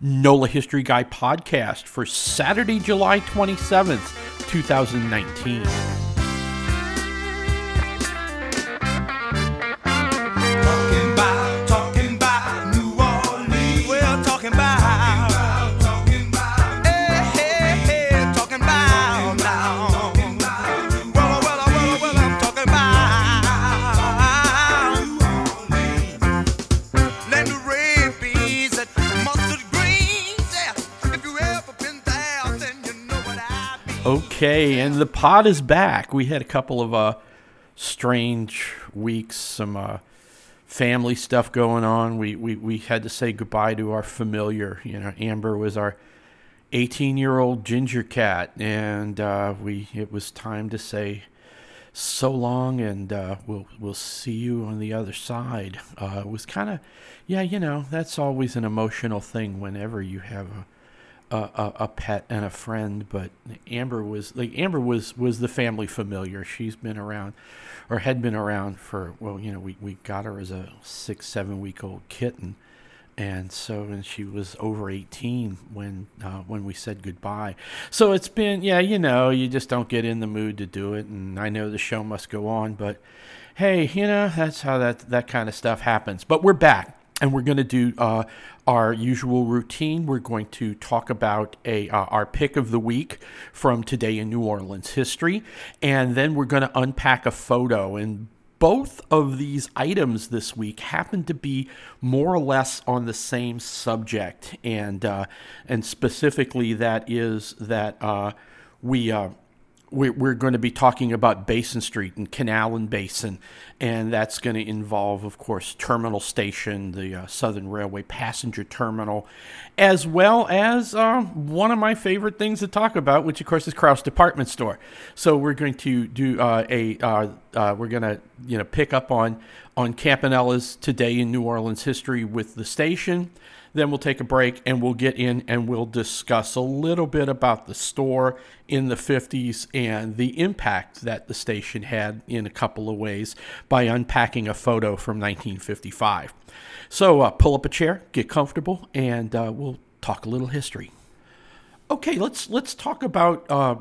NOLA History Guy podcast for Saturday, July 27th, 2019. Okay, and the pod is back. We had a couple of uh, strange weeks, some uh, family stuff going on. We, we we had to say goodbye to our familiar. You know, Amber was our 18 year old ginger cat, and uh, we it was time to say so long, and uh, we'll we'll see you on the other side. Uh, it was kind of, yeah, you know, that's always an emotional thing whenever you have a a, a, a pet and a friend, but Amber was like Amber was was the family familiar. She's been around, or had been around for well, you know, we, we got her as a six seven week old kitten, and so and she was over eighteen when uh, when we said goodbye. So it's been yeah, you know, you just don't get in the mood to do it, and I know the show must go on, but hey, you know, that's how that that kind of stuff happens. But we're back and we're going to do uh, our usual routine. We're going to talk about a uh, our pick of the week from today in New Orleans history, and then we're going to unpack a photo. And both of these items this week happen to be more or less on the same subject, and uh, and specifically that is that uh, we. We're, we're going to be talking about Basin Street and Canal and Basin, and that's going to involve, of course, Terminal Station, the uh, Southern Railway passenger terminal, as well as uh, one of my favorite things to talk about, which of course is Krauss Department Store. So we're going to do uh, a uh, uh, we're going to you know pick up on on Campanella's today in New Orleans history with the station. Then we'll take a break and we'll get in and we'll discuss a little bit about the store in the 50s and the impact that the station had in a couple of ways by unpacking a photo from 1955. So uh, pull up a chair, get comfortable, and uh, we'll talk a little history. Okay, let's let's talk about uh,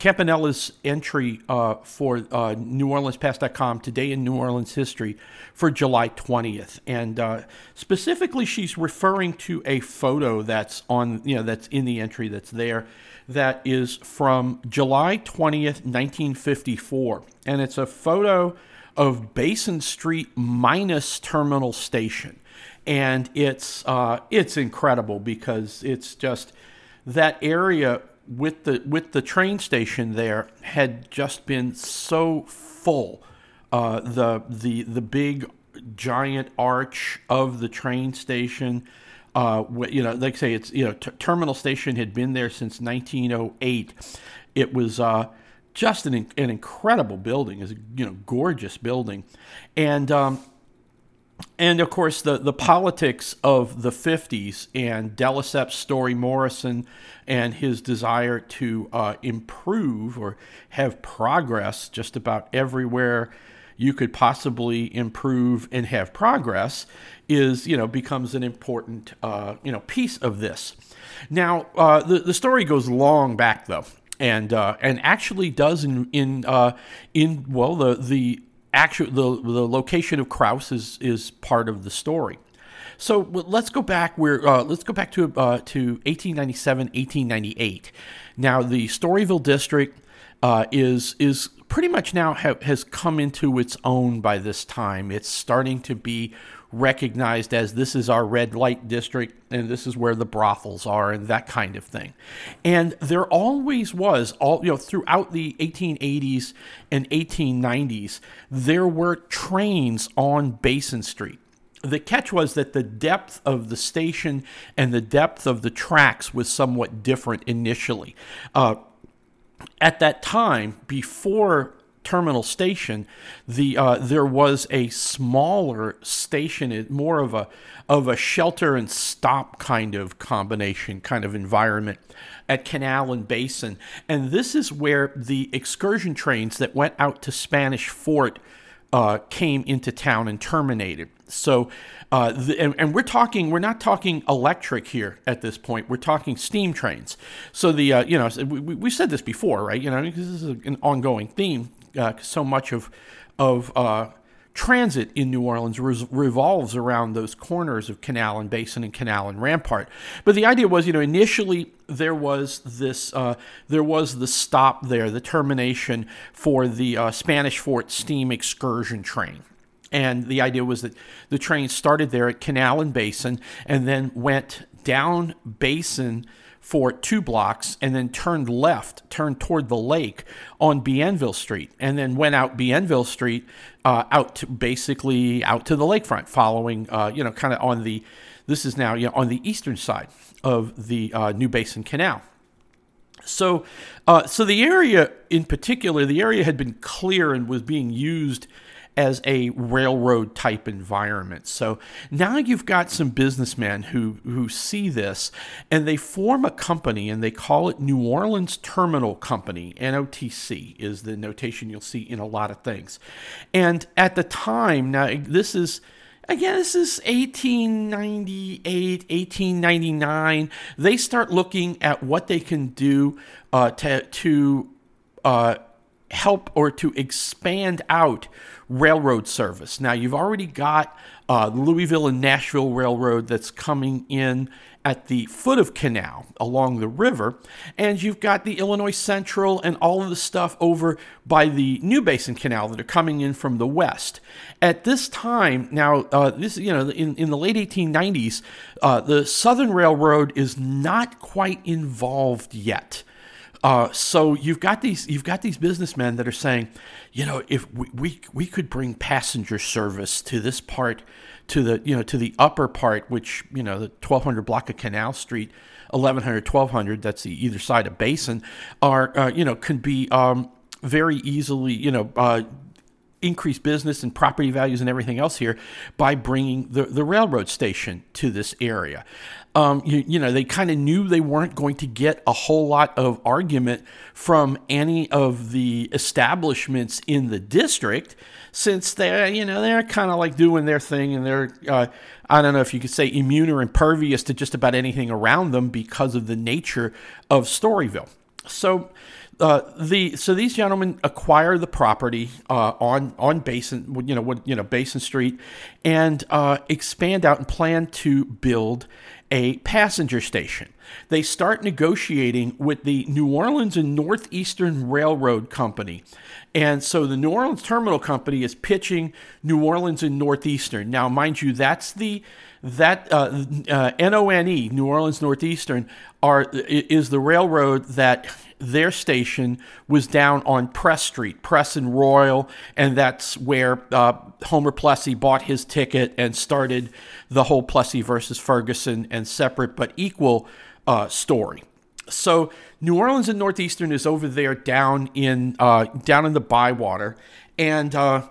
Campanella's entry uh, for uh, NewOrleansPass.com today in New Orleans history for July 20th, and uh, specifically, she's referring to a photo that's on you know that's in the entry that's there that is from July 20th, 1954, and it's a photo of Basin Street minus Terminal Station, and it's uh, it's incredible because it's just that area with the with the train station there had just been so full. Uh, the the the big giant arch of the train station. Uh, you know, like I say, it's you know, t- terminal station had been there since 1908. It was uh, just an, an incredible building. is you know gorgeous building, and um, and of course the, the politics of the 50s and deLesseps Story Morrison and his desire to uh, improve or have progress just about everywhere you could possibly improve and have progress is you know becomes an important uh, you know piece of this. Now uh, the, the story goes long back though and uh, and actually does in in uh, in well the the actual the, the location of Krauss is is part of the story. So let's go back where uh, let's go back to uh, to 1897 1898. Now the Storyville district uh, is is pretty much now ha- has come into its own by this time. It's starting to be recognized as this is our red light district and this is where the brothels are and that kind of thing. And there always was all you know throughout the 1880s and 1890s there were trains on Basin Street. The catch was that the depth of the station and the depth of the tracks was somewhat different initially. Uh, at that time, before Terminal Station, the uh, there was a smaller station, more of a of a shelter and stop kind of combination, kind of environment at Canal and Basin, and this is where the excursion trains that went out to Spanish Fort uh, came into town and terminated. So, uh, the, and, and, we're talking, we're not talking electric here at this point. We're talking steam trains. So the, uh, you know, we, we said this before, right? You know, this is an ongoing theme. Uh, so much of of uh, transit in New Orleans re- revolves around those corners of Canal and Basin and Canal and Rampart. But the idea was, you know, initially there was this, uh, there was the stop there, the termination for the uh, Spanish Fort steam excursion train. And the idea was that the train started there at Canal and Basin and then went down Basin for two blocks and then turned left, turned toward the lake on Bienville Street, and then went out Bienville Street uh, out to basically out to the lakefront, following, uh, you know, kind of on the, this is now you know, on the eastern side of the uh, New Basin Canal. So, uh, so the area in particular, the area had been clear and was being used as a railroad type environment. So now you've got some businessmen who who see this and they form a company and they call it New Orleans Terminal Company. NOTC is the notation you'll see in a lot of things. And at the time, now this is again, this is 1898, 1899. They start looking at what they can do uh, to, to uh, help or to expand out railroad service. Now, you've already got uh, Louisville and Nashville Railroad that's coming in at the foot of Canal along the river, and you've got the Illinois Central and all of the stuff over by the New Basin Canal that are coming in from the west. At this time, now uh, this you know in, in the late 1890s, uh, the Southern Railroad is not quite involved yet. Uh, so you've got these you've got these businessmen that are saying, you know, if we, we we could bring passenger service to this part, to the you know to the upper part, which you know the 1200 block of Canal Street, 1100 1200, that's the either side of Basin, are uh, you know can be um, very easily you know. Uh, increase business and property values and everything else here by bringing the, the railroad station to this area um, you, you, know, they kind of knew they weren't going to get a whole lot of argument from any of the establishments in the district since they're, you know, they're kind of like doing their thing and they're, uh, I don't know if you could say immune or impervious to just about anything around them because of the nature of Storyville. So, uh, the so these gentlemen acquire the property uh, on on Basin, you know, you know Basin Street, and uh, expand out and plan to build a passenger station. They start negotiating with the New Orleans and Northeastern Railroad Company. And so the New Orleans Terminal Company is pitching New Orleans and Northeastern. Now, mind you, that's the that uh, uh, NONE, New Orleans Northeastern, are is the railroad that their station was down on Press Street, Press and Royal, and that's where uh, Homer Plessy bought his ticket and started the whole Plessy versus Ferguson and separate but equal uh, story. So New Orleans and Northeastern is over there down in uh, down in the Bywater, and uh,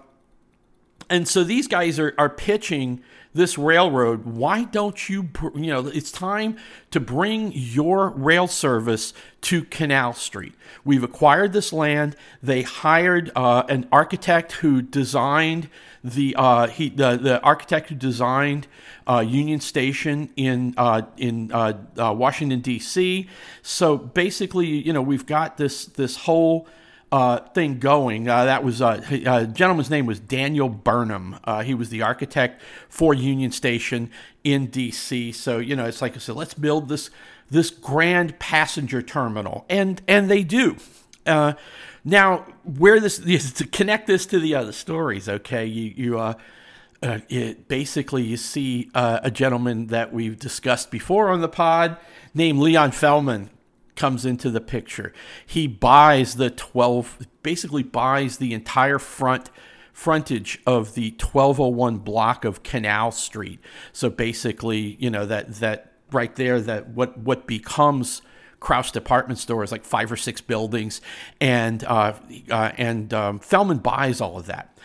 and so these guys are are pitching this railroad, why don't you, you know, it's time to bring your rail service to Canal Street. We've acquired this land. They hired uh, an architect who designed the uh, he the, the architect who designed uh, Union Station in uh, in uh, uh, Washington D.C. So basically, you know, we've got this this whole uh, thing going. Uh, that was uh, a gentleman's name was Daniel Burnham. Uh, he was the architect for Union Station in D.C. So you know, it's like I said, let's build this this grand passenger terminal, and and they do. Uh, now, where this to connect this to the other stories, okay? You you uh, uh, it, basically you see uh, a gentleman that we've discussed before on the pod named Leon Fellman comes into the picture. He buys the 12, basically buys the entire front frontage of the 1201 block of Canal Street. So basically, you know, that, that right there, that what, what becomes Krauss department stores, like five or six buildings, and uh, uh, and um, Fellman buys all of that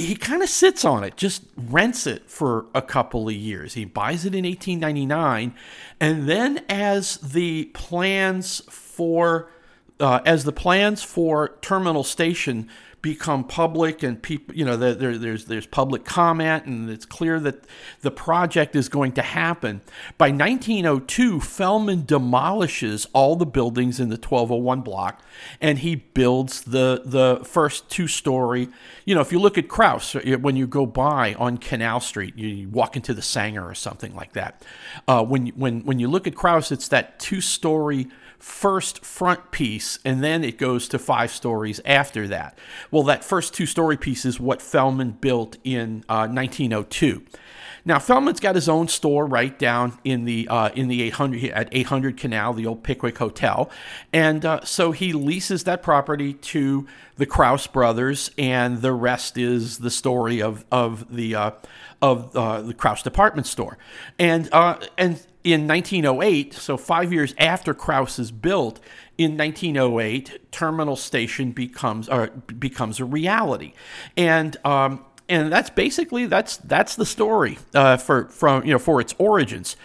he kind of sits on it, just rents it for a couple of years. He buys it in 1899, and then as the plans for uh, as the plans for Terminal Station become public and people, you know, there, there, there's there's public comment and it's clear that the project is going to happen. By 1902, Fellman demolishes all the buildings in the 1201 block and he builds the the first two-story. You know, if you look at Krauss uh, when you go by on Canal Street, you, walk into the Saenger or something like that. Uh, when when when you look at Krauss, it's that two-story first front piece, and then it goes to five stories after that. Well, that first two story piece is what Fellman built in uh, 1902. Now Fellman's got his own store right down in the uh, in the 800 at 800 Canal, the old Pickwick Hotel, and uh, so he leases that property to the Krauss brothers, and the rest is the story of of the uh, of uh, the Krauss department store, and uh, and in 1908, so five years after Krauss is built, in 1908, Terminal Station becomes uh, becomes a reality, and um, and that's basically that's that's the story uh, for from you know for its origins,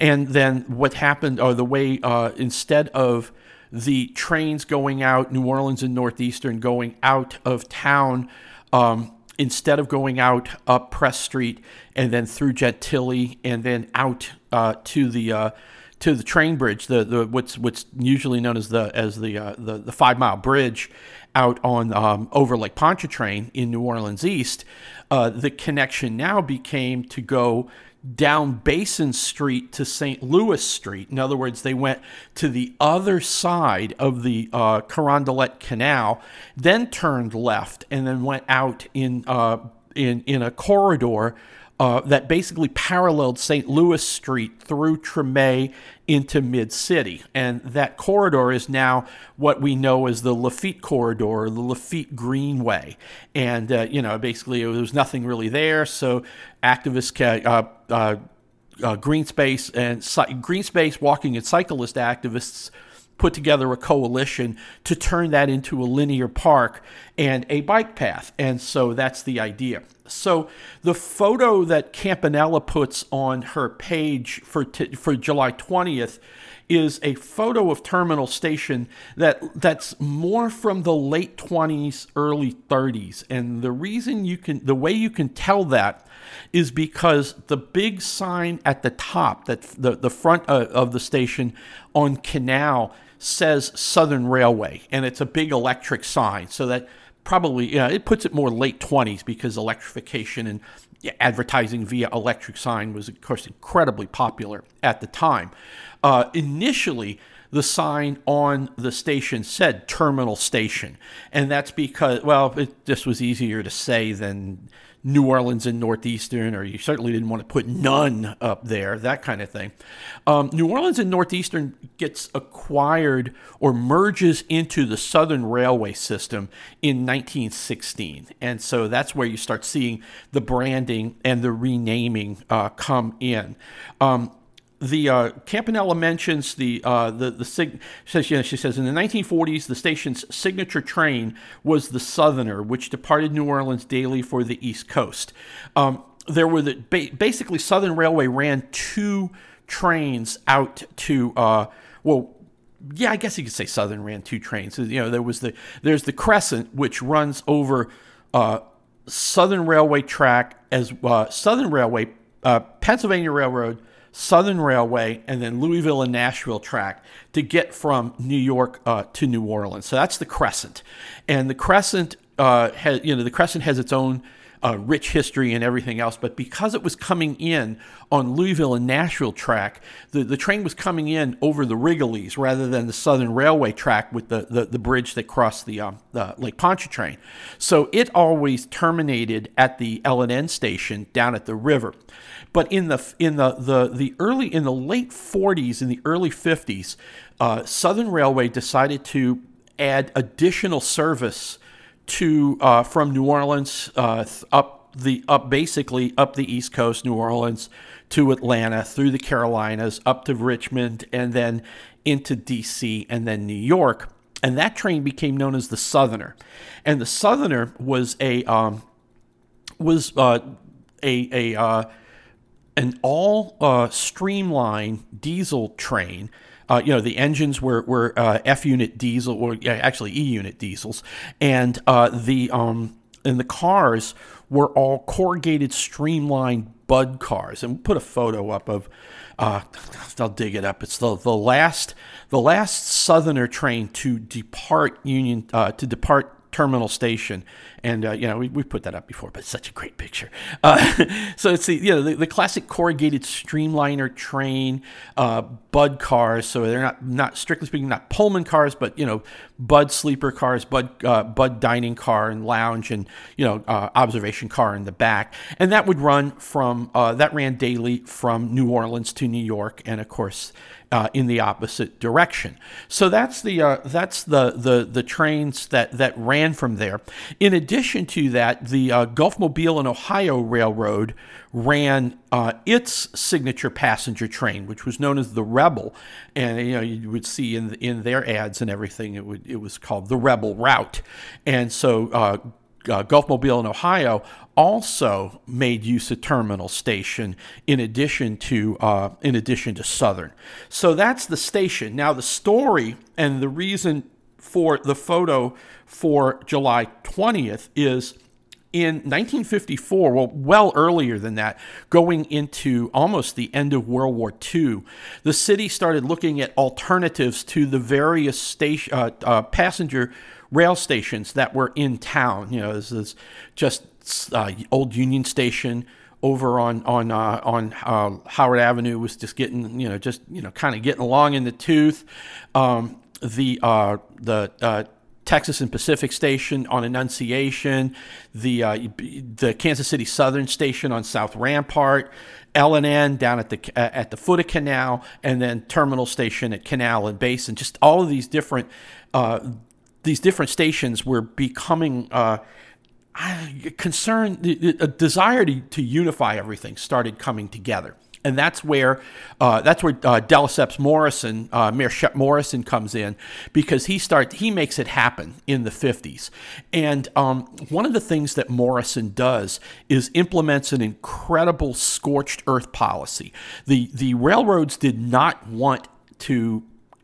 and then what happened or the way uh, instead of the trains going out New Orleans and Northeastern going out of town. Um, instead of going out up Press Street and then through Gentilly and then out uh, to the uh, to the train bridge, the, the what's what's usually known as the as the uh, the, the five mile bridge out on um, over Lake Pontchartrain in New Orleans East. Uh, the connection now became to go down Basin Street to St. Louis Street. In other words, they went to the other side of the uh, Carondelet Canal, then turned left, and then went out in uh, in in a corridor uh, that basically paralleled St. Louis Street through Treme into Mid City. And that corridor is now what we know as the Lafitte Corridor, the Lafitte Greenway. And, uh, you know, basically there was nothing really there. So activists, uh, uh, uh, green space and green space walking and cyclist activists put together a coalition to turn that into a linear park and a bike path. And so that's the idea. So the photo that Campanella puts on her page for t- for July 20th is a photo of Terminal Station that that's more from the late 20s, early 30s. And the reason you can the way you can tell that is because the big sign at the top that the the front uh, of the station on Canal says Southern Railway and it's a big electric sign. So that probably yeah, it puts it more late 20s because electrification and advertising via electric sign was of course incredibly popular at the time. Uh, initially the sign on the station said terminal station and that's because well it just was easier to say than New Orleans and Northeastern, or you certainly didn't want to put none up there, that kind of thing. Um, New Orleans and Northeastern gets acquired or merges into the Southern Railway system in 1916. And so that's where you start seeing the branding and the renaming uh, come in. Um, the uh, Campanella mentions the uh, the the sig- says you know, she says in the 1940s the station's signature train was the Southerner, which departed New Orleans daily for the East Coast. Um, there were the ba- basically Southern Railway ran two trains out to uh, well. Yeah, I guess you could say Southern ran two trains. You know, there was the there's the Crescent, which runs over uh, Southern Railway track as uh, Southern Railway, uh, Pennsylvania Railroad, Southern Railway, and then Louisville and Nashville track to get from New York uh, to New Orleans. So that's the Crescent, and the Crescent uh, has you know the Crescent has its own uh, rich history and everything else. But because it was coming in on Louisville and Nashville track, the, the train was coming in over the Rigolets rather than the Southern Railway track with the, the, the bridge that crossed the, um, the Lake Pontchartrain. So it always terminated at the L&N station down at the river. But in the in the, the, the early in the late 40s, in the early 50s, uh, Southern Railway decided to add additional service to uh, from New Orleans uh, up the up basically up the East Coast, New Orleans to Atlanta, through the Carolinas, up to Richmond, and then into D.C. and then New York. And that train became known as the Southerner, and the Southerner was a um, was uh, a a uh, an all uh, streamline diesel train. Uh, you know, the engines were, were uh, F unit diesel, or yeah, actually E unit diesels, and uh, the um, and the cars were all corrugated, streamlined Budd cars. And we'll put a photo up of. Uh, I'll dig it up. It's the, the last the last Southerner train to depart Union uh, to depart Terminal Station, and uh, you know we, we put that up before, but such a great picture. Uh, so it's the you know the, the classic corrugated streamliner train, uh, Budd cars. So they're not not strictly speaking not Pullman cars, but you know Budd sleeper cars, Budd uh, Budd dining car and lounge, and you know uh, observation car in the back, and that would run from uh, that ran daily from New Orleans to New York, and of course uh, in the opposite direction. So that's the uh, that's the, the the trains that that ran from there. In addition to that, the uh, Gulf Mobile and Ohio Railroad ran uh, its signature passenger train, which was known as the Rebel, and you know you would see in in their ads and everything it would it was called the Rebel Route, and so. Uh, uh, Gulf Mobile in Ohio also made use of Terminal Station in addition to uh, in addition to Southern. So that's the station. Now the story and the reason for the photo for July 20th is in 1954, well, well earlier than that, going into almost the end of World War II, the city started looking at alternatives to the various station, uh, uh, passenger rail stations that were in town. You know, this is just uh, old Union Station over on on uh, on uh, Howard Avenue was just getting you know just you know kind of getting along in the tooth. Um, the uh, the uh, Texas and Pacific Station on Annunciation, the uh, the Kansas City Southern Station on South Rampart, L and N down at the uh, at the foot of Canal, and then Terminal Station at Canal and Basin. Just all of these different uh, these different stations were becoming uh, concern, a desire to, to unify everything started coming together. And that's where uh, that's where uh, deLesseps Morrison, uh, Mayor Chep Morrison, comes in because he start he makes it happen in the 50s. And um, one of the things that Morrison does is implements an incredible scorched earth policy. The the railroads did not want to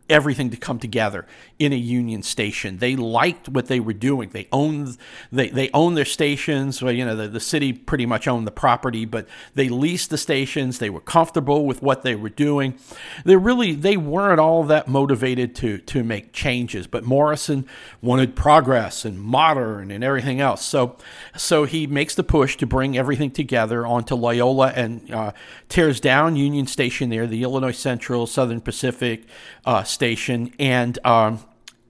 everything to come together in a union station. They liked what they were doing. They owned they they own their stations. Well, you know, the, the city pretty much owned the property, but they leased the stations. They were comfortable with what they were doing. They really they weren't all that motivated to to make changes. But Morrison wanted progress and modern and everything else. So so he makes the push to bring everything together onto Loyola and uh, tears down Union Station there, the Illinois Central Southern Pacific uh, station, and um,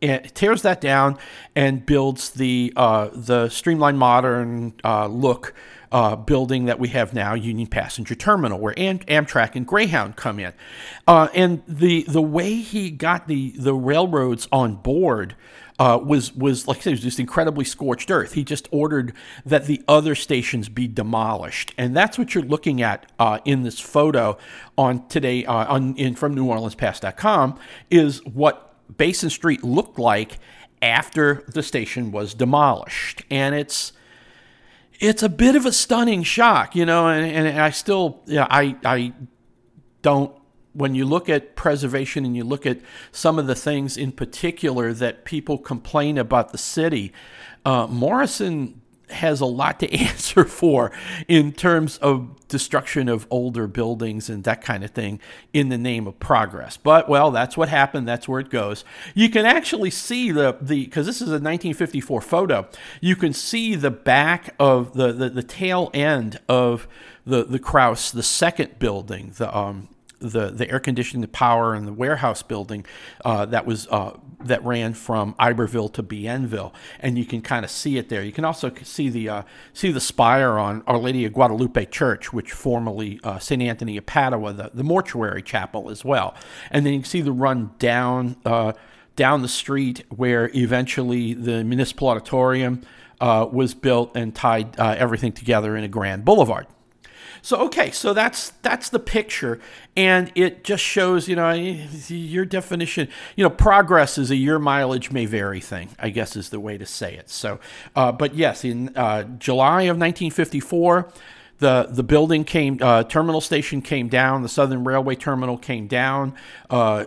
it tears that down and builds the uh, the streamlined modern uh, look uh, building that we have now, Union Passenger Terminal, where Am- Amtrak and Greyhound come in. Uh, and the the way he got the the railroads on board. Uh, was was like I said, it was just incredibly scorched earth. He just ordered that the other stations be demolished, and that's what you're looking at uh, in this photo on today on in from NewOrleansPass.com is what Basin Street looked like after the station was demolished. And it's it's a bit of a stunning shock, you know, and, and I still yeah, I I don't when you look at preservation and you look at some of the things in particular that people complain about the city, uh, Morrison has a lot to answer for in terms of destruction of older buildings and that kind of thing in the name of progress. But well, that's what happened. That's where it goes. You can actually see the the because this is a 1954 photo. You can see the back of the the, the tail end of the the Krauss, the second building, the um the the air conditioning, the power, and the warehouse building uh, that was uh, that ran from Iberville to Bienville, and you can kind of see it there. You can also see the uh, see the spire on Our Lady of Guadalupe Church, which formerly uh, St. Anthony of Padua, the, the mortuary chapel as well, and then you can see the run down uh, down the street where eventually the municipal auditorium uh, was built and tied everything together in a grand boulevard. So okay, so that's that's the picture, and it just shows, you know, your definition. You know, progress is a year mileage may vary thing. I guess is the way to say it. So, uh, but yes, in uh, July of 1954 the the building came, uh, terminal station came down, the Southern Railway terminal came down. Uh,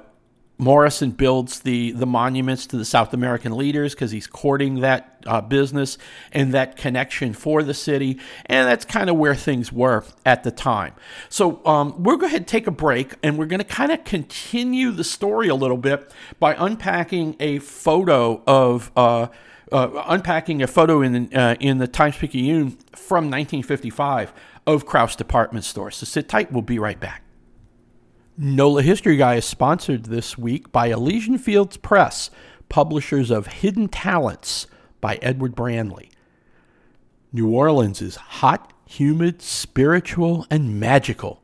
Morrison builds the the monuments to the South American leaders because he's courting that uh, business and that connection for the city, and that's kind of where things were at the time. So um, we're going to take a break, and we're going to kind of continue the story a little bit by unpacking a photo of. Uh, uh, unpacking a photo in uh, in the Times Picayune from 1955 of Krauss department store. So sit tight. We'll be right back. NOLA History Guy is sponsored this week by Elysian Fields Press, publishers of Hidden Talents by Edward Branley. New Orleans is hot, humid, spiritual, and magical.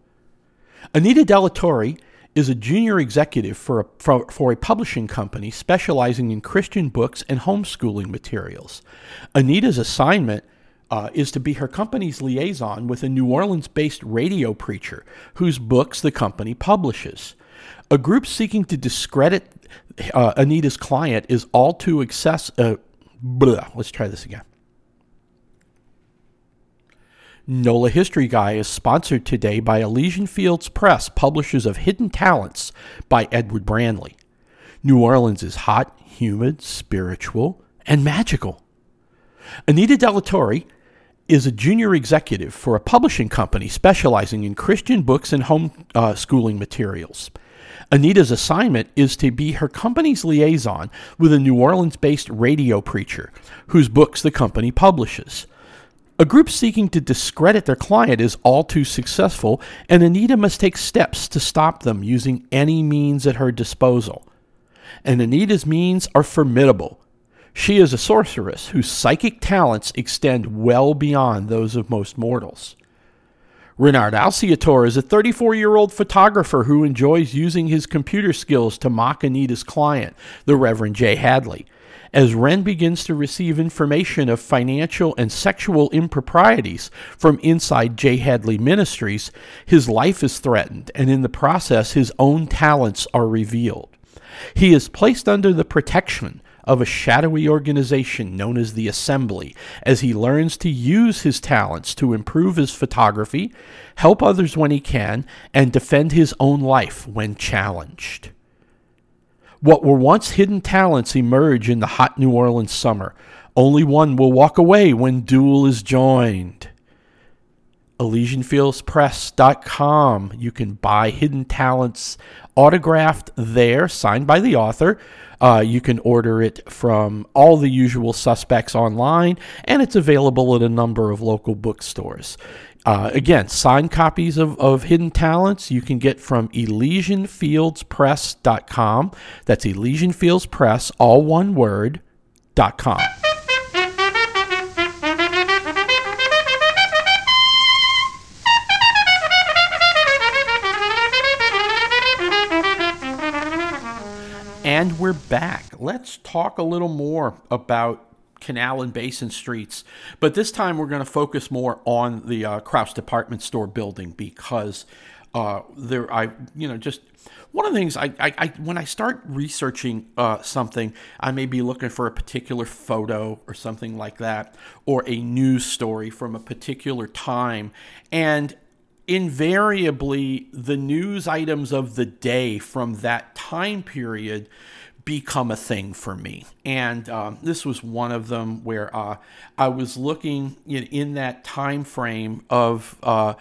Anita Delatorre is a junior executive for a, for, for, a publishing company specializing in Christian books and homeschooling materials. Anita's assignment uh, is to be her company's liaison with a New Orleans based radio preacher whose books the company publishes. A group seeking to discredit uh, Anita's client is all too access. Uh, blah, let's try this again. NOLA History Guy is sponsored today by Elysian Fields Press, publishers of Hidden Talents by Edward Branley. New Orleans is hot, humid, spiritual, and magical. Anita Delatorre is a junior executive for a publishing company specializing in Christian books and home uh, schooling materials. Anita's assignment is to be her company's liaison with a New Orleans based radio preacher whose books the company publishes. A group seeking to discredit their client is all too successful, and Anita must take steps to stop them using any means at her disposal. And Anita's means are formidable. She is a sorceress whose psychic talents extend well beyond those of most mortals. Renard Alciator is a 34 year old photographer who enjoys using his computer skills to mock Anita's client, the Reverend Jay Hadley. As Ren begins to receive information of financial and sexual improprieties from inside Jay Hadley Ministries, his life is threatened, and in the process, his own talents are revealed. He is placed under the protection of a shadowy organization known as the Assembly as he learns to use his talents to improve his photography, help others when he can, and defend his own life when challenged. What were once hidden talents emerge in the hot New Orleans summer. Only one will walk away when duel is joined. ElysianFieldsPress.com. You can buy Hidden Talents autographed there, signed by the author. Uh, you can order it from all the usual suspects online, and it's available at a number of local bookstores. Uh, again, signed copies of, of Hidden Talents you can get from ElysianFieldsPress.com. That's ElysianFieldsPress, all one word, dot com. And we're back. Let's talk a little more about Canal and Basin Streets. But this time we're going to focus more on the uh, Krauss department store building because uh, there, I, you know, just one of the things I, I, I when I start researching uh, something, I may be looking for a particular photo or something like that, or a news story from a particular time, and invariably the news items of the day from that time period become a thing for me. And um, this was one of them where uh, I was looking in, in, that time frame of uh,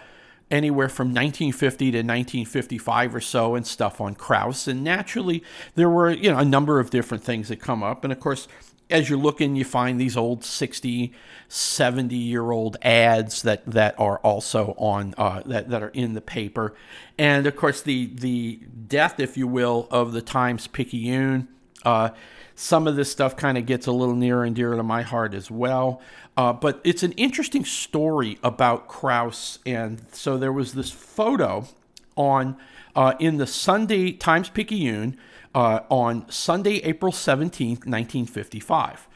anywhere from 1950 to 1955 or so and stuff on Krauss. And naturally, there were you know a number of different things that come up. And of course, as you're looking, you find these old 60, 70 year old ads that, that are also on uh, that, that are in the paper. And of course, the, the death, if you will, of the Times Picayune uh, some of this stuff kind of gets a little near and dear to my heart as well. Uh, but it's an interesting story about Krauss. And so there was this photo on uh, in the Sunday Times Picayune uh, on Sunday, April 17th, 1955.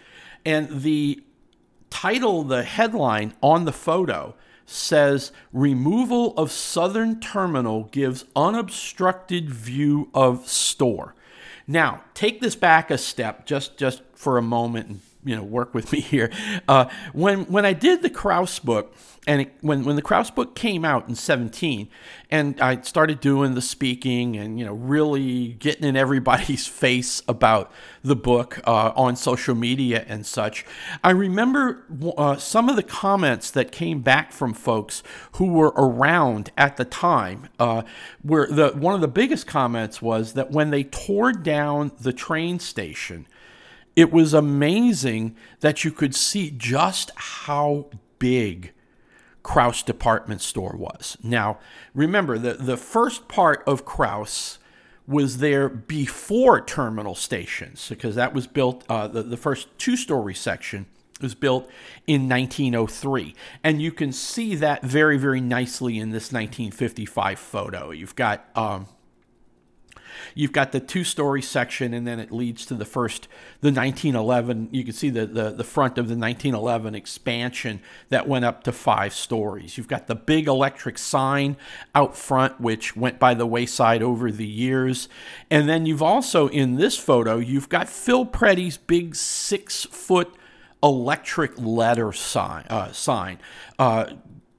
And the title, the headline on the photo says Removal of Southern Terminal gives unobstructed view of store. Now, take this back a step just, just for a moment and you know work with me here. Uh, when when I did the Krauss book, and it, when when the Krauss book came out in 17, and I started doing the speaking and you know really getting in everybody's face about the book uh, on social media and such, I remember uh, some of the comments that came back from folks who were around at the time. Uh, where the one of the biggest comments was that when they tore down the train station it was amazing that you could see just how big Krauss department store was. Now, remember, the, the first part of Krauss was there before terminal stations because that was built, uh, the, the first two story section was built in 1903. And you can see that very, very nicely in this 1955 photo. You've got. Um, You've got the two story section, and then it leads to the first, the 1911. You can see the, the, the front of the 1911 expansion that went up to five stories. You've got the big electric sign out front, which went by the wayside over the years. And then you've also, in this photo, you've got Phil Preddy's big six foot electric letter sign. Uh, sign. Uh,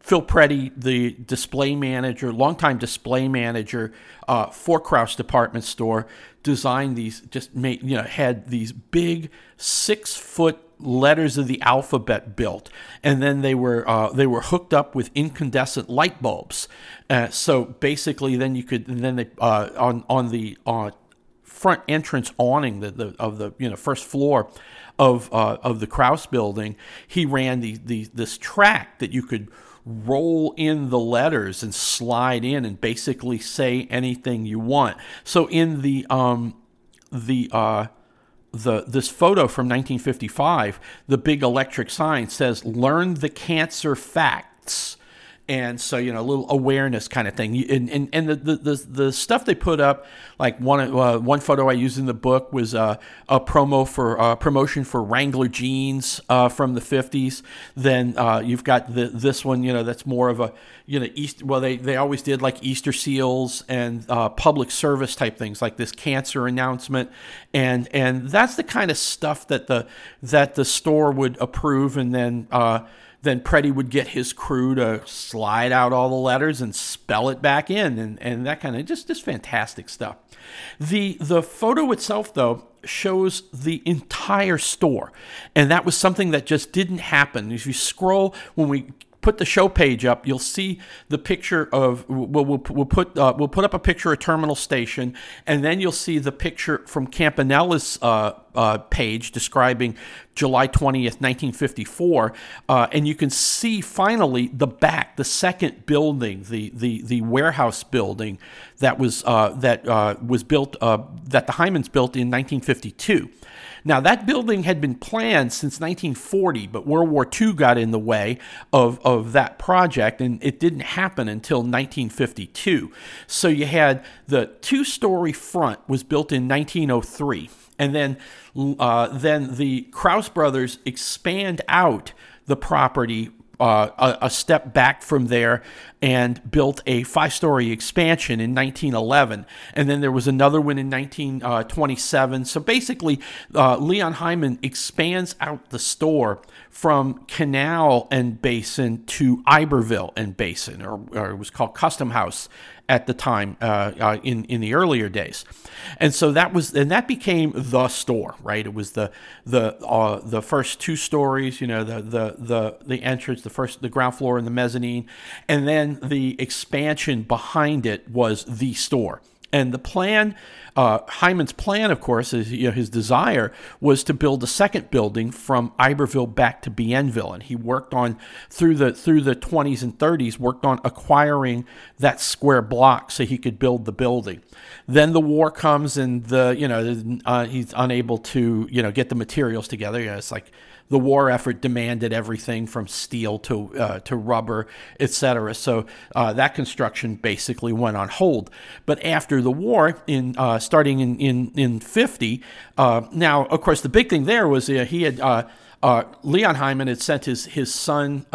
Phil Preddy, the display manager, longtime display manager uh, for Krauss Department Store, designed these. Just made you know had these big six foot letters of the alphabet built, and then they were uh, they were hooked up with incandescent light bulbs. Uh, so basically, then you could and then they uh, on on the uh, front entrance awning the, the, of the you know first floor of uh, of the Krauss building, he ran the, the this track that you could roll in the letters and slide in and basically say anything you want. So in the um, the uh, the this photo from 1955, the big electric sign says "Learn the cancer facts." And so you know a little awareness kind of thing. And and, and the, the, the, stuff they put up like one uh, one photo i used in the book was uh, a promo for uh, promotion for wrangler jeans uh, from the 50s then uh, you've got the, this one you know that's more of a you know east well they, they always did like easter seals and uh, public service type things like this cancer announcement. And and that's the kind of stuff that the that the store would approve and then then Preddy would get his crew to slide out all the letters and spell it back in and, and that kind of just just fantastic stuff. The the photo itself though shows the entire store. And that was something that just didn't happen. If you scroll when we put the show page up, you'll see the picture of we'll, we'll, we'll put uh, we'll put up a picture of Terminal Station, and then you'll see the picture from Campanella's uh, uh, page describing July 20th, 1954, uh, and you can see finally the back, the second building, the the the warehouse building that was uh, that uh, was built that the Heymanns built in 1952. Now, that building had been planned since 1940, but World War II got in the way of, of that project, and it didn't happen until 1952. So you had the two story front was built in 1903, and then, uh, then the Krauss brothers expand out the property uh, a, a, step back from there and built a five story expansion in 1911. And then there was another one in 1927. So basically, uh, Leon Heymann expands out the store from Canal and Basin to Iberville and Basin, or, or it was called Custom House at the time uh, uh, in in the earlier days, and so that was and that became the store, right? It was the the uh, the first two stories, you know, the the the the entrance, the first the ground floor and the mezzanine, and then the expansion behind it was the store. And the plan, uh, Heymann's plan, of course, is you know, his desire was to build a second building from Iberville back to Bienville, and he worked on through the through the 20s and 30s, worked on acquiring that square block so he could build the building. Then the war comes, and the you know uh, he's unable to you know get the materials together. You know, it's like the war effort demanded everything from steel to uh, to rubber, etc. So uh, that construction basically went on hold. But after the war, in uh, starting in in in fifty, uh, now of course the big thing there was uh, he had uh, Leon Heymann had sent his his son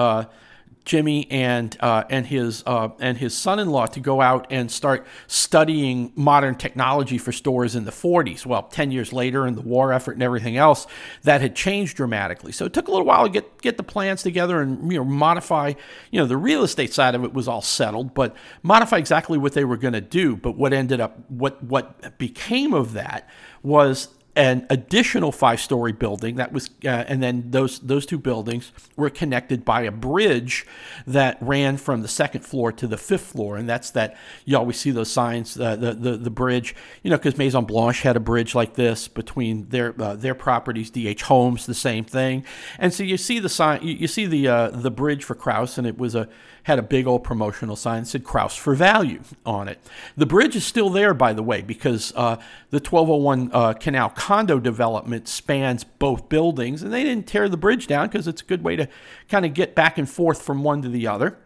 Jimmy and uh, and his uh, and his son-in-law to go out and start studying modern technology for stores in the 40s. Well, 10 years later, and the war effort and everything else, that had changed dramatically. So it took a little while to get get the plans together and you know modify. You know, the real estate side of it was all settled, but modify exactly what they were going to do. But what ended up what what became of that was an additional five-story building that was, uh, and then those those two buildings were connected by a bridge that ran from the second floor to the fifth floor, and that's that you always see those signs, uh, the the the bridge, you know, because Maison Blanche had a bridge like this between their uh, their properties, DH Holmes, the same thing, and so you see the sign, you, you see the uh, the bridge for Krauss, and it was a had a big old promotional sign that said Krauss for value on it. The bridge is still there, by the way, because uh, the 1201 uh, Canal condo development spans both buildings, and they didn't tear the bridge down because it's a good way to kind of get back and forth from one to the other.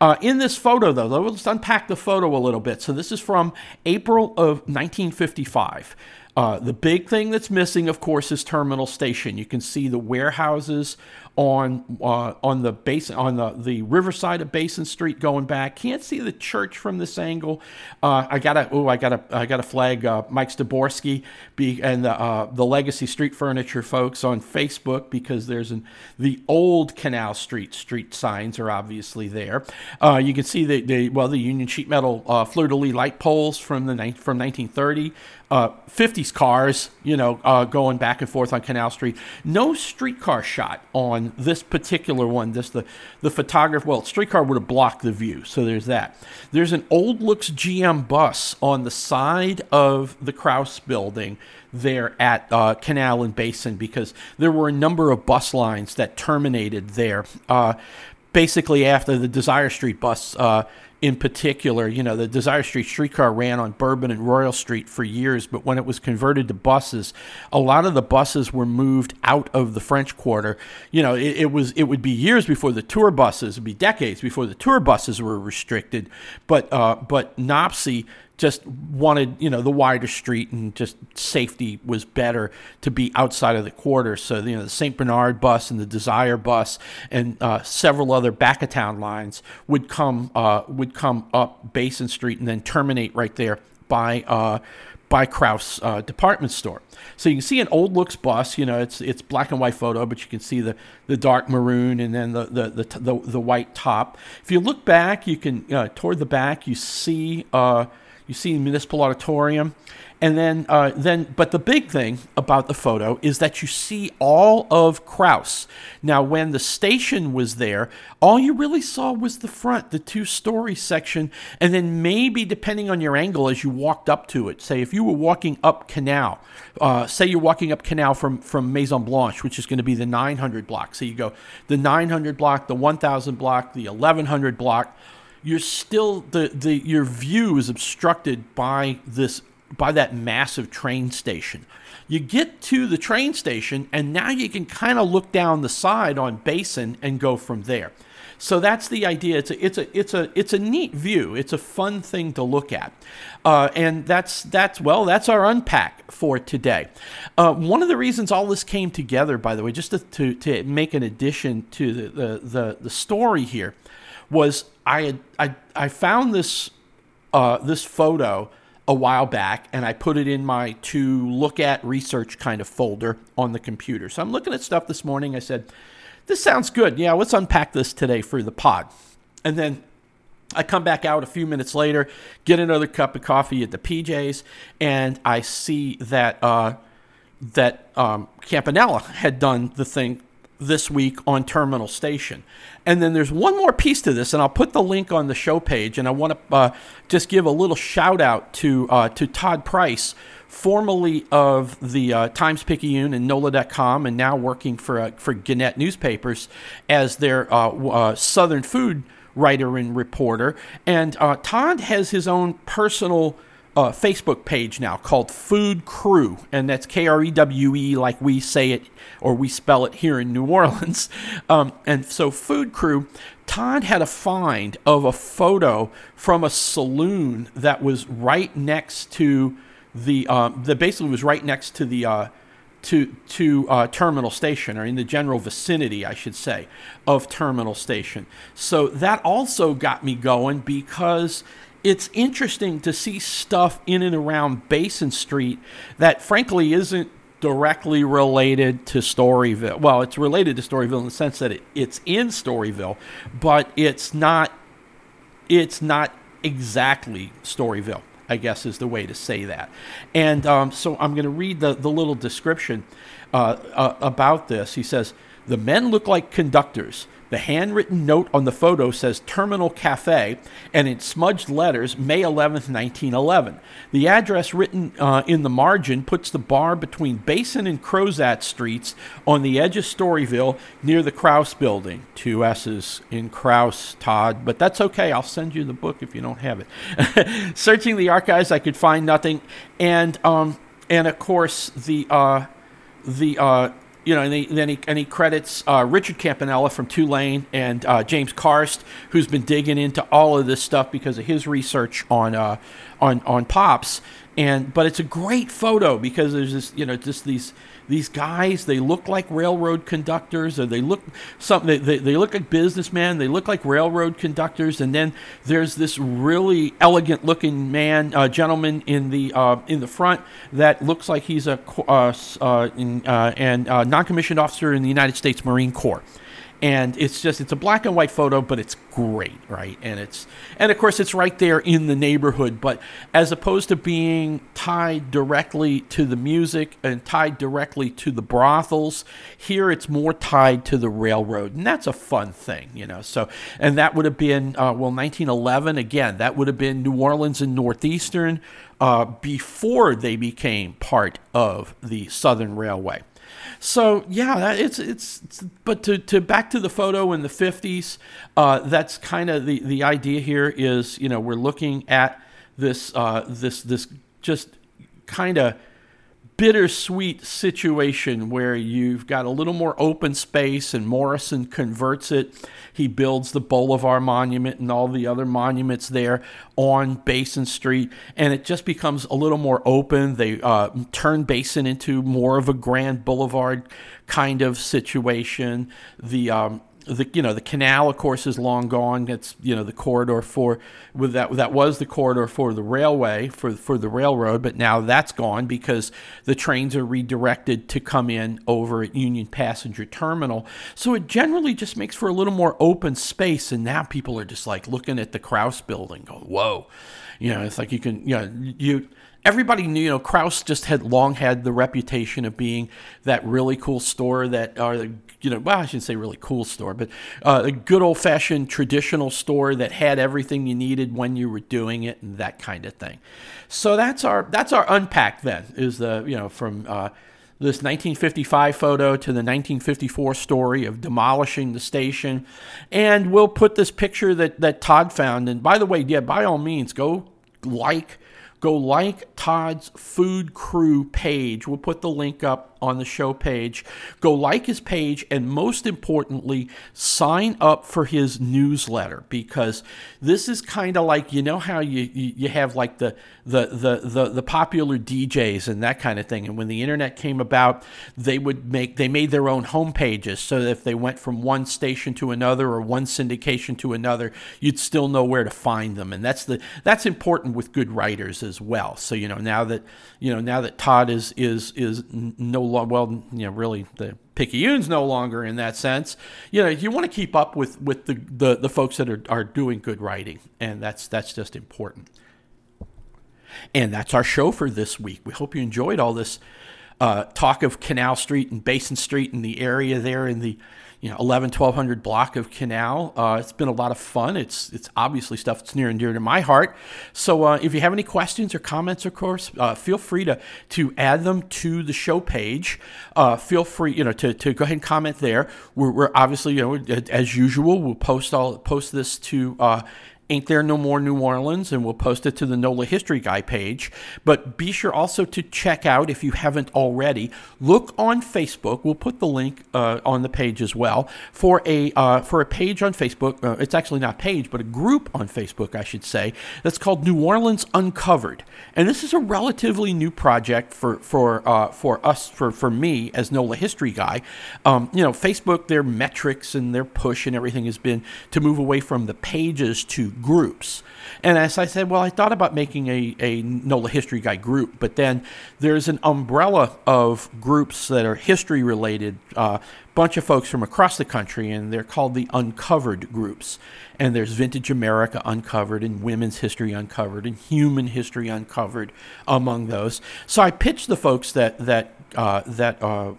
Uh, in this photo, though, let's unpack the photo a little bit. So, this is from April of 1955. Uh, the big thing that's missing, of course, is Terminal Station. You can see the warehouses on uh, on the base on the, the riverside of Basin Street going back. Can't see the church from this angle. Uh, I gotta oh I gotta I gotta flag uh, Mike Staborski be, and the uh, the Legacy Street Furniture folks on Facebook because there's an the old Canal Street street signs are obviously there. Uh, you can see the, the well the Union sheet metal uh, fleur de lis light poles from the from 1930. Uh, 50s cars, you know, going back and forth on Canal Street. No streetcar shot on this particular one. This the the photographer. Well, streetcar would have blocked the view, so there's that. There's an old looks GM bus on the side of the Krauss building there at uh, Canal and Basin because there were a number of bus lines that terminated there. Uh, basically, after the Desire Street bus uh, in particular, you know, the Desire Street streetcar ran on Bourbon and Royal Street for years, but when it was converted to buses, a lot of the buses were moved out of the French Quarter. You know, it, it was it would be years before the tour buses, it'd be decades before the tour buses were restricted, but uh, but NOPSI just wanted you know the wider street and just safety was better to be outside of the quarter so you know the st bernard bus and the desire bus and uh, several other back of town lines would come uh, would come up basin street and then terminate right there by uh, by Krauss uh, department store. So you can see an old looks bus. You know, it's it's black and white photo, but you can see the, the dark maroon and then the the, the the, the white top. If you look back, you can uh, toward the back, you see uh, you see the municipal auditorium, and then uh, then. But the big thing about the photo is that you see all of Krauss. Now, when the station was there, all you really saw was the front, the two-story section, and then maybe depending on your angle as you walked up to it. Say if you were walking up Canal, uh, say you're walking up Canal from from Maison Blanche, which is going to be the 900 block. So you go the 900 block, the 1000 block, the 1100 block you're still the, the your view is obstructed by this by that massive train station. You get to the train station and now you can kind of look down the side on Basin and go from there. So that's the idea. It's a it's a it's a it's a neat view. It's a fun thing to look at, uh, and that's that's well that's our unpack for today. Uh, one of the reasons all this came together, by the way, just to to, to make an addition to the, the the the story here, was I had I I found this uh, this photo a while back and I put it in my to look at research kind of folder on the computer. So I'm looking at stuff this morning. I said, "This sounds good. Yeah, let's unpack this today for the pod." And then I come back out a few minutes later, get another cup of coffee at the PJs, and I see that uh, that um, Campanella had done the thing this week on Terminal Station. And then there's one more piece to this, and I'll put the link on the show page. And I want to uh, just give a little shout out to uh, to Todd Price, formerly of the uh, Times Picayune and NOLA.com, and now working for uh, for Gannett Newspapers as their uh, uh, Southern food writer and reporter. And Todd has his own personal Facebook page now called Food Crew, and that's K R E W E, like we say it or we spell it here in New Orleans. Um, and so, Food Crew, Todd had a find of a photo from a saloon that was right next to the, um, that basically was right next to the, uh, to to uh, Terminal Station, or in the general vicinity, I should say, of Terminal Station. So that also got me going because it's interesting to see stuff in and around Basin Street that, frankly, isn't directly related to Storyville. Well, it's related to Storyville in the sense that it, it's in Storyville, but it's not. It's not exactly Storyville. I guess is the way to say that. And um, so I'm going to read the, the little description uh, uh, about this. He says, The men look like conductors. The handwritten note on the photo says Terminal Cafe, and in smudged letters, May 11th, 1911. The address written uh, in the margin puts the bar between Basin and Crozat Streets on the edge of Storyville near the Krauss building. Two S's in Krauss, Todd, but that's okay. I'll send you the book if you don't have it. Searching the archives, I could find nothing. And, um, and of course, the, uh, the, uh, you know, and, he, then he, and he credits uh, Richard Campanella from Tulane and uh, James Karst, who's been digging into all of this stuff because of his research on uh, on on pops. And but it's a great photo because there's this, you know, just these these guys. They look like railroad conductors, or they look something. They, they, they look like businessmen. They look like railroad conductors. And then there's this really elegant looking man, uh, gentleman in the uh, in the front that looks like he's a uh, uh, in, uh, and uh, non-commissioned officer in the United States Marine Corps and it's just it's a black and white photo but it's great right? And it's and of course it's right there in the neighborhood. But as opposed to being tied directly to the music and tied directly to the brothels here it's more tied to the railroad. And that's a fun thing you know? So and that would have been uh, well 1911 again that would have been new orleans and northeastern uh, before they became part of the southern railway so yeah, that, it's, it's, it's but to, to back to the photo in the fifties, uh, that's kind of the the idea here is you know we're looking at this uh, this this just kind of bittersweet situation where you've got a little more open space and Morrison converts it. He builds the Bolivar Monument and all the other monuments there on Basin Street, and it just becomes a little more open. They uh, turn Basin into more of a Grand Boulevard kind of situation. The um, the you know the canal of course is long gone. It's you know the corridor for with that that was the corridor for the railway for for the railroad but now that's gone because the trains are redirected to come in over at Union Passenger Terminal. So it generally just makes for a little more open space and now people are just like looking at the Krauss building going whoa. You know it's like you can you know you everybody knew, you know, Krauss just had long had the reputation of being that really cool store that, or you know, well, I shouldn't say really cool store, but uh, a good old fashioned traditional store that had everything you needed when you were doing it and that kind of thing. So that's our that's our unpack. Then is the you know from. Uh, this 1955 photo to the 1954 story of demolishing the station. And we'll put this picture that, that Todd found. And by the way, yeah, by all means, go like, go like Todd's Food Crew page. We'll put the link up on the show page. Go like his page, and most importantly, sign up for his newsletter because this is kind of like you know how you, you, have like the, the the the the popular DJs and that kind of thing. And when the internet came about, they would make they made their own home pages so that if they went from one station to another or one syndication to another, you'd still know where to find them. And that's the that's important with good writers as well. So you know now that you know now that Todd is is is no longer well you know really the Picayune's no longer in that sense. You know you want to keep up with with the, the the folks that are are doing good writing, and that's that's just important. And that's our show for this week. We hope you enjoyed all this uh, talk of Canal Street and Basin Street and the area there in the you know 11 1200 block of canal. Uh, it's been a lot of fun. It's it's obviously stuff that's near and dear to my heart. So uh, if you have any questions or comments of course uh, feel free to to add them to the show page. Uh, feel free you know to, to go ahead and comment there. We're, we're obviously you know as usual we'll post all post this to uh, Ain't There No More New Orleans, and we'll post it to the NOLA History Guy page. But be sure also to check out, if you haven't already, look on Facebook. We'll put the link uh, on the page as well for a uh, for a page on Facebook. Uh, it's actually not page, but a group on Facebook, I should say, that's called New Orleans Uncovered. And this is a relatively new project for for uh, for us for for me as NOLA History Guy. Um, you know, Facebook, their metrics and their push and everything has been to move away from the pages to groups. And as I said, well, I thought about making a, a NOLA History Guy group, but then there's an umbrella of groups that are history related, uh, bunch of folks from across the country, and they're called the Uncovered groups. And there's Vintage America Uncovered, and Women's History Uncovered, and Human History Uncovered among those. So I pitched the folks that that uh, that uh,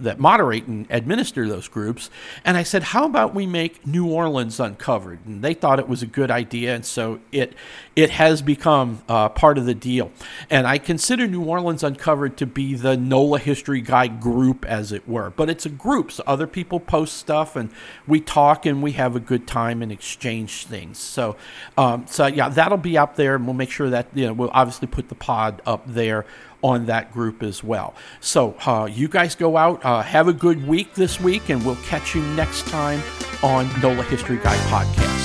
that moderate and administer those groups. And I said, how about we make New Orleans uncovered? And they thought it was a good idea, and so it it has become uh, part of the deal. And I consider New Orleans uncovered to be the NOLA History Guy group, as it were. But it's a group, so other people post stuff, and we talk and we have a good time and exchange things. So, um, so yeah, that'll be up there, and we'll make sure that you know we'll obviously put the pod up there on that group as well. So, uh, you guys go out, uh, have a good week this week, and we'll catch you next time on NOLA History Guy Podcast.